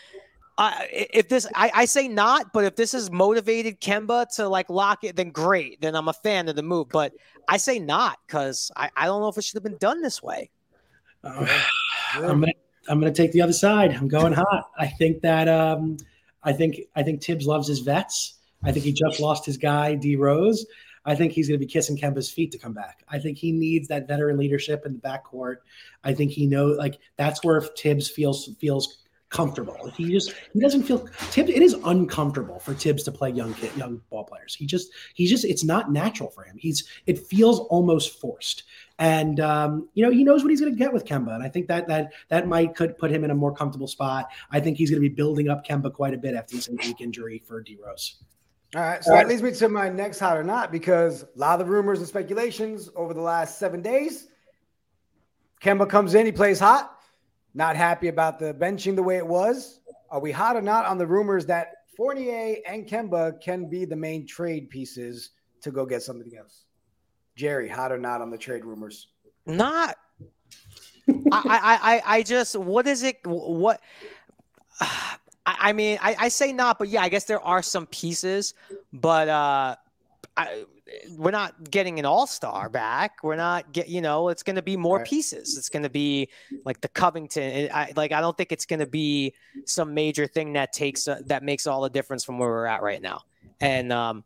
Uh, if this, I, I, say not, but if this has motivated Kemba to like lock it, then great. Then I'm a fan of the move. But I say not because I, I don't know if it should have been done this way. Uh, I'm gonna I'm gonna take the other side. I'm going hot. I think that um, I think I think Thibs loves his vets. I think he just lost his guy, D Rose. I think he's going to be kissing Kemba's feet to come back. I think he needs that veteran leadership in the backcourt. I think he knows like that's where Thibs feels feels comfortable. He just he doesn't feel Thibs. It is uncomfortable for Thibs to play young kid, young ball players. He just he just it's not natural for him. He's it feels almost forced. And um, you know he knows what he's going to get with Kemba, and I think that that that might could put him in a more comfortable spot. I think he's going to be building up Kemba quite a bit after this in weak injury for D Rose. All right. So that leads me to my next hot or not because a lot of the rumors and speculations over the last seven days. Kemba comes in, he plays hot, not happy about the benching the way it was. Are we hot or not on the rumors that Fournier and Kemba can be the main trade pieces to go get something else? Jerry, hot or not on the trade rumors? Not. I, I, I, I just, what is it? What? I, I mean, I, I, say not, but yeah, I guess there are some pieces, but uh, I, we're not getting an all star back. We're not get, you know, it's going to be more right. pieces. It's going to be like the Covington. I, like, I don't think it's going to be some major thing that takes uh, that makes all the difference from where we're at right now. And um,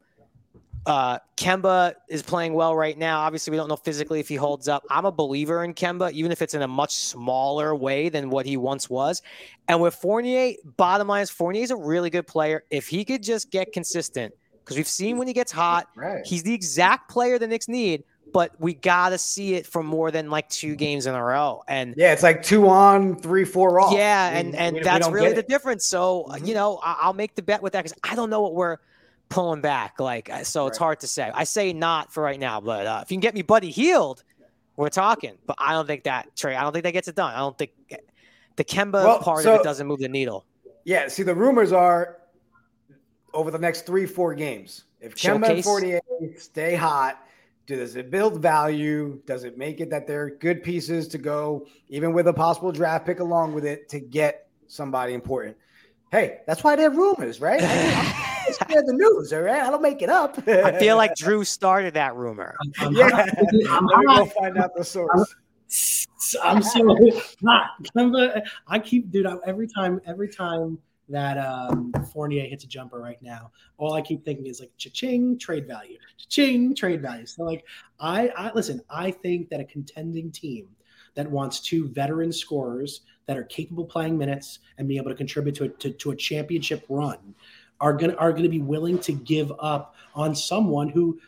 uh, Kemba is playing well right now. Obviously, we don't know physically if he holds up. I'm a believer in Kemba, even if it's in a much smaller way than what he once was. And with Fournier, bottom line is Fournier is a really good player. If he could just get consistent, because we've seen when he gets hot, right. he's the exact player the Knicks need. But we gotta see it for more than like two games in a row. And yeah, it's like two on, three, four off. Yeah, and and we, that's we really the difference. So mm-hmm. you know, I'll make the bet with that because I don't know what we're pulling back. Like, uh, so it's hard to say. I say not for right now, but uh, if you can get me Buddy Hield, we're talking. But I don't think that Trey. I don't think that gets it done. I don't think the Kemba well, part so, of it doesn't move the needle. Yeah. See, the rumors are over the next three, four games. If Kemba and Fournier stay hot, does it build value? Does it make it that they're good pieces to go, even with a possible draft pick along with it to get somebody important? Hey, that's why they're rumors, right? I mean, the news, all right? I don't make it up. I feel like Drew started that rumor. I'm, I'm yeah, I'm, let me go find out the source. I'm so hot. I keep, dude. Every time, every time that um, Fournier hits a jumper right now, all I keep thinking is like cha-ching trade value, cha-ching trade value. So like, I, I listen. I think that a contending team that wants two veteran scorers that are capable playing minutes and be able to contribute to a, to, to a championship run are gonna are gonna be willing to give up on someone who,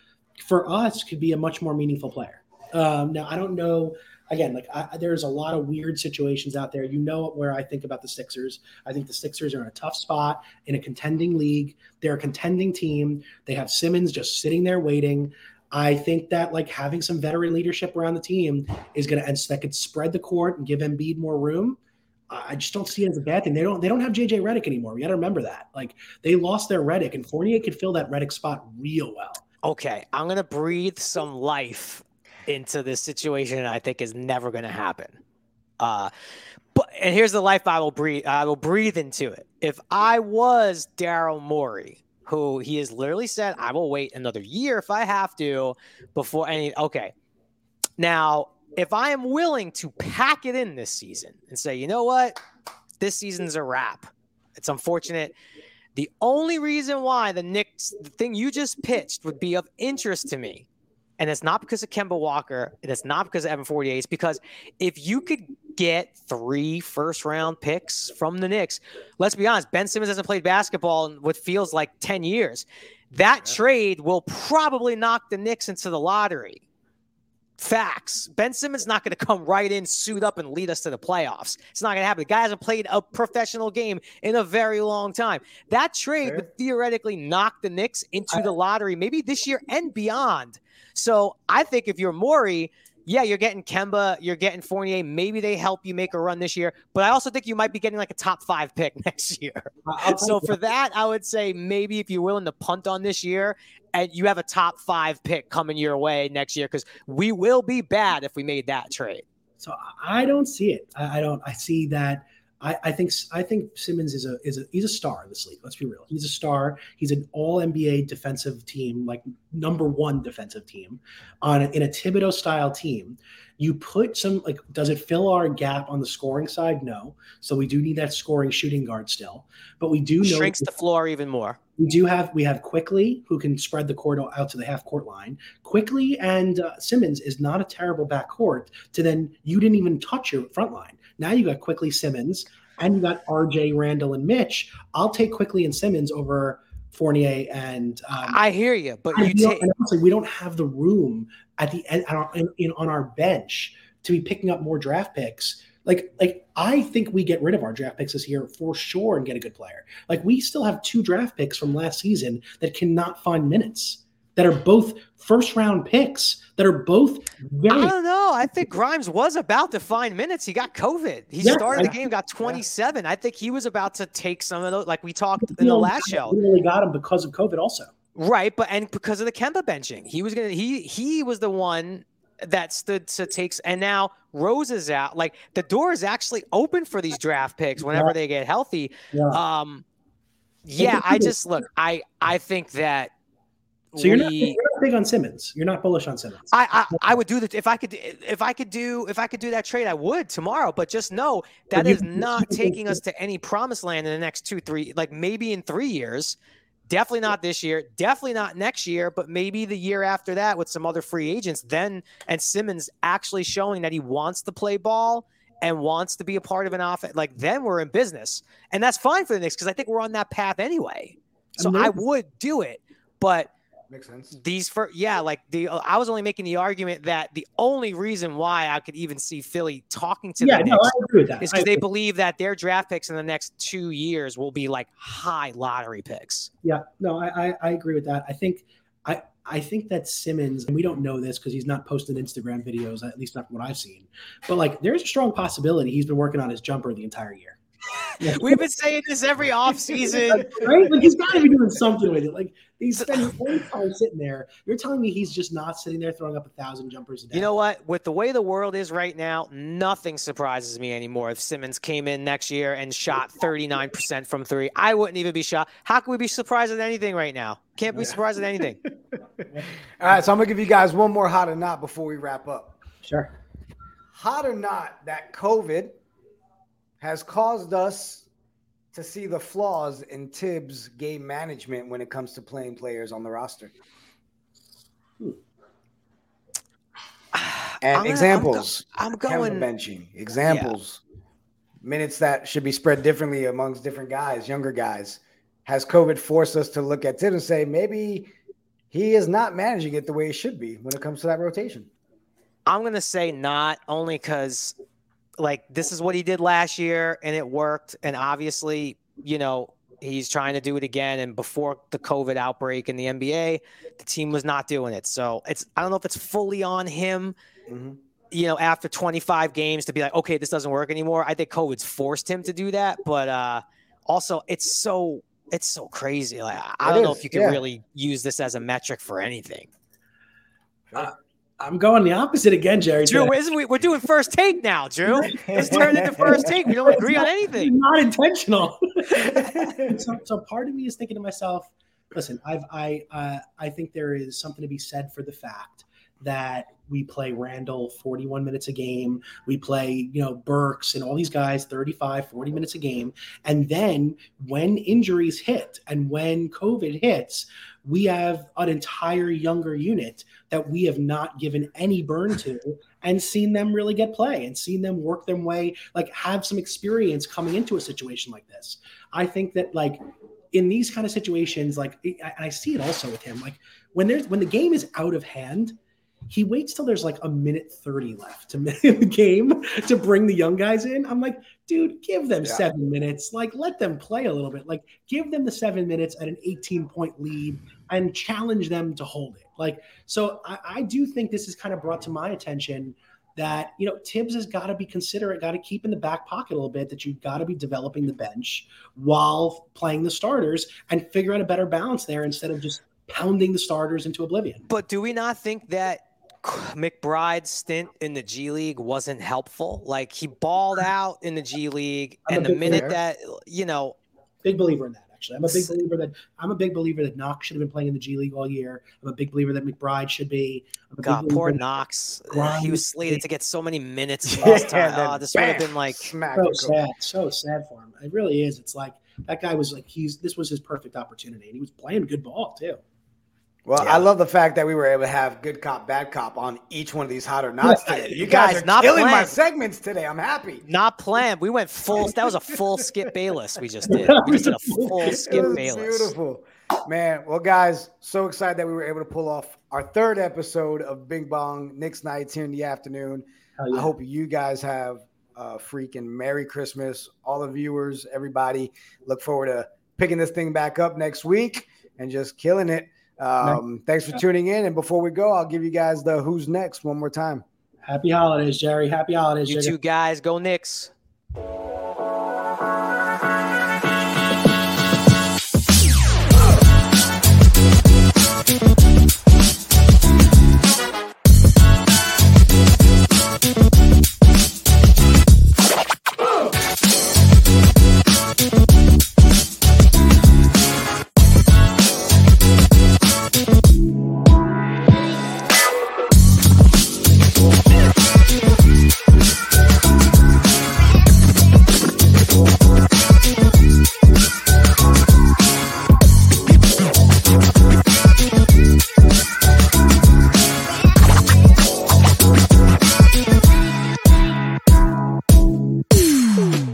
for us, could be a much more meaningful player. Um, now I don't know again, like I, there's a lot of weird situations out there. You know where I think about the Sixers. I think the Sixers are in a tough spot in a contending league. They're a contending team. They have Simmons just sitting there waiting. I think that like having some veteran leadership around the team is going to and that could spread the court and give Embiid more room. I just don't see it as a bad thing. They don't they don't have JJ Redick anymore. We got to remember that. Like they lost their Redick, and Fournier could fill that Redick spot real well. Okay, I'm gonna breathe some life into this situation I think is never to happen. Uh, but and here's the life I will breathe. I will breathe into it. If I was Daryl Morey, who he has literally said, I will wait another year if I have to before any. Okay, now if I am willing to pack it in this season and say, you know what, this season's a wrap. It's unfortunate. The only reason why the Knicks, the thing you just pitched, would be of interest to me and it's not because of Kemba Walker. And it's not because of Evan Fournier. It's because if you could get three first round picks from the Knicks, let's be honest, Ben Simmons hasn't played basketball in what feels like 10 years. That yeah. trade will probably knock the Knicks into the lottery. Facts. Ben Simmons not going to come right in, suit up, and lead us to the playoffs. It's not going to happen. The guy hasn't played a professional game in a very long time. That trade sure. would theoretically knock the Knicks into the lottery, maybe this year and beyond. So I think if you're Morey, yeah, you're getting Kemba, you're getting Fournier. Maybe they help you make a run this year, but I also think you might be getting like a top five pick next year. so for that, I would say maybe if you're willing to punt on this year and you have a top five pick coming your way next year, because we will be bad if we made that trade. So I don't see it. I don't. I see that I, I, think I think Simmons is a is a he's a star in this league. Let's be real. He's a star. He's an All NBA defensive team, like number one defensive team, on in a Thibodeau style team. You put some like, does it fill our gap on the scoring side? No. So we do need that scoring shooting guard still, but we do know shrinks the floor even more. We do have we have Quickley who can spread the court out to the half court line. Quickley and uh, Simmons is not a terrible back court. To then you didn't even touch your front line. Now you got Quickley Simmons and you got RJ Randle and Mitch. I'll take Quickley and Simmons over Fournier and um, I hear you, but you take honestly we don't have the room at the end on, in, on our bench to be picking up more draft picks. Like, like I think we get rid of our draft picks this year for sure and get a good player. Like we still have two draft picks from last season that cannot find minutes that are both first round picks that are both very. I don't know. I think Grimes was about to find minutes. He got COVID. He yeah, started the game, got 27. Yeah. I think he was about to take some of those, like we talked in the last show. Really got him because of COVID, also. Right, but and because of the Kemba benching, he was gonna. He he was the one that stood to takes, and now Rose is out. Like the door is actually open for these draft picks whenever yeah. they get healthy. Um, yeah, I just look. I I think that so you're, not, you're not big on Simmons. You're not bullish on Simmons. I, I, I would do that if I could if I could do if I could do that trade I would tomorrow. But just know that is not taking us to any promised land in the next two three like maybe in three years. Definitely not this year. Definitely not next year. But maybe the year after that with some other free agents. Then and Simmons actually showing that he wants to play ball and wants to be a part of an offense. Like then we're in business, and that's fine for the Knicks because I think we're on that path anyway. So I would do it, but Makes sense. These for yeah, like the uh, I was only making the argument that the only reason why I could even see Philly talking to yeah, the no, Knicks is because they believe that their draft picks in the next two years will be like high lottery picks. Yeah, no, I I, I agree with that. I think I I think that Simmons, and we don't know this because he's not posting Instagram videos, at least not what I've seen. But like, there's a strong possibility he's been working on his jumper the entire year. We've been saying this every offseason. right? Like he's got to be doing something with it. Like he's spending all the time sitting there. You're telling me he's just not sitting there throwing up a thousand jumpers a day? You know what? With the way the world is right now, nothing surprises me anymore. If Simmons came in next year and shot 39% from three, I wouldn't even be shocked. How can we be surprised at anything right now? Can't be surprised at anything. All right, so I'm gonna give you guys one more hot or not before we wrap up. Sure. Hot or not that COVID has caused us to see the flaws in Thibs' game management when it comes to playing players on the roster. And I'm examples. I'm, go- I'm going. benching. Examples. Minutes that should be spread differently amongst different guys, younger guys. Has COVID forced us to look at Thibs and say maybe he is not managing it the way he should be when it comes to that rotation? I'm gonna say not only because like this is what he did last year and it worked, and obviously, you know, he's trying to do it again. And before the COVID outbreak in the NBA, the team was not doing it. So it's I don't know if it's fully on him. Mhm. You know, after 25 games to be like, okay, this doesn't work anymore. I think COVID's forced him to do that, but uh also it's so it's so crazy. Like I- I It don't know if you can yeah. really use this as a metric for anything. I'm going the opposite again, Jerry. Drew, isn't we, we're doing first take now, Drew. It's turned into first take. We don't agree on anything. Not intentional. so, so part of me is thinking to myself, listen, I've I uh, I think there is something to be said for the fact that we play Randle 41 minutes a game. We play, you know, Burks and all these guys 35, 40 minutes a game. And then when injuries hit and when COVID hits, we have an entire younger unit that we have not given any burn to and seen them really get play and seen them work their way, like have some experience coming into a situation like this. I think that like in these kind of situations, like I, I see it also with him, like when there's when the game is out of hand, he waits till there's like a minute 30 left to in the game to bring the young guys in. I'm like, dude, give them Yeah. seven minutes. Like, let them play a little bit. Like, give them the seven minutes at an 18 point lead and challenge them to hold it. Like, so I, I do think this is kind of brought to my attention that you know Thibs has got to be considerate, got to keep in the back pocket a little bit that you've got to be developing the bench while playing the starters and figure out a better balance there instead of just pounding the starters into oblivion. But do we not think that McBride's stint in the G League wasn't helpful? Like he balled out in the G League, I'm and the minute fan. that you know, Big believer in that. Actually, I'm a big believer that I'm a big believer that Knox should have been playing in the G League all year. I'm a big believer that McBride should be. I'm a big God, poor Knox. uh, He was slated to get so many minutes Yeah, last time. and Oh, this would have been like so sad, so sad for him. It really is. It's like that guy was like he's this was his perfect opportunity, and he was playing good ball too. Well, Yeah. I love the fact that we were able to have good cop, bad cop on each one of these hot or nots today. You guys, guys, are not killing my segments today. I'm happy. not planned. We went full. That was a full Skip Bayless. We just did. We just did a full It Skip was Bayless. beautiful. Man, well, guys, so excited that we were able to pull off our third episode of Bing Bong Knicks Knights here in the afternoon. Hell yeah. I hope you guys have a freaking Merry Christmas. All the viewers, everybody, look forward to picking this thing back up next week and just killing it. Um, thanks for tuning in. And before we go, I'll give you guys the who's next one more time. Happy holidays, Jerry. Happy holidays, You Jerry. two guys, go Knicks.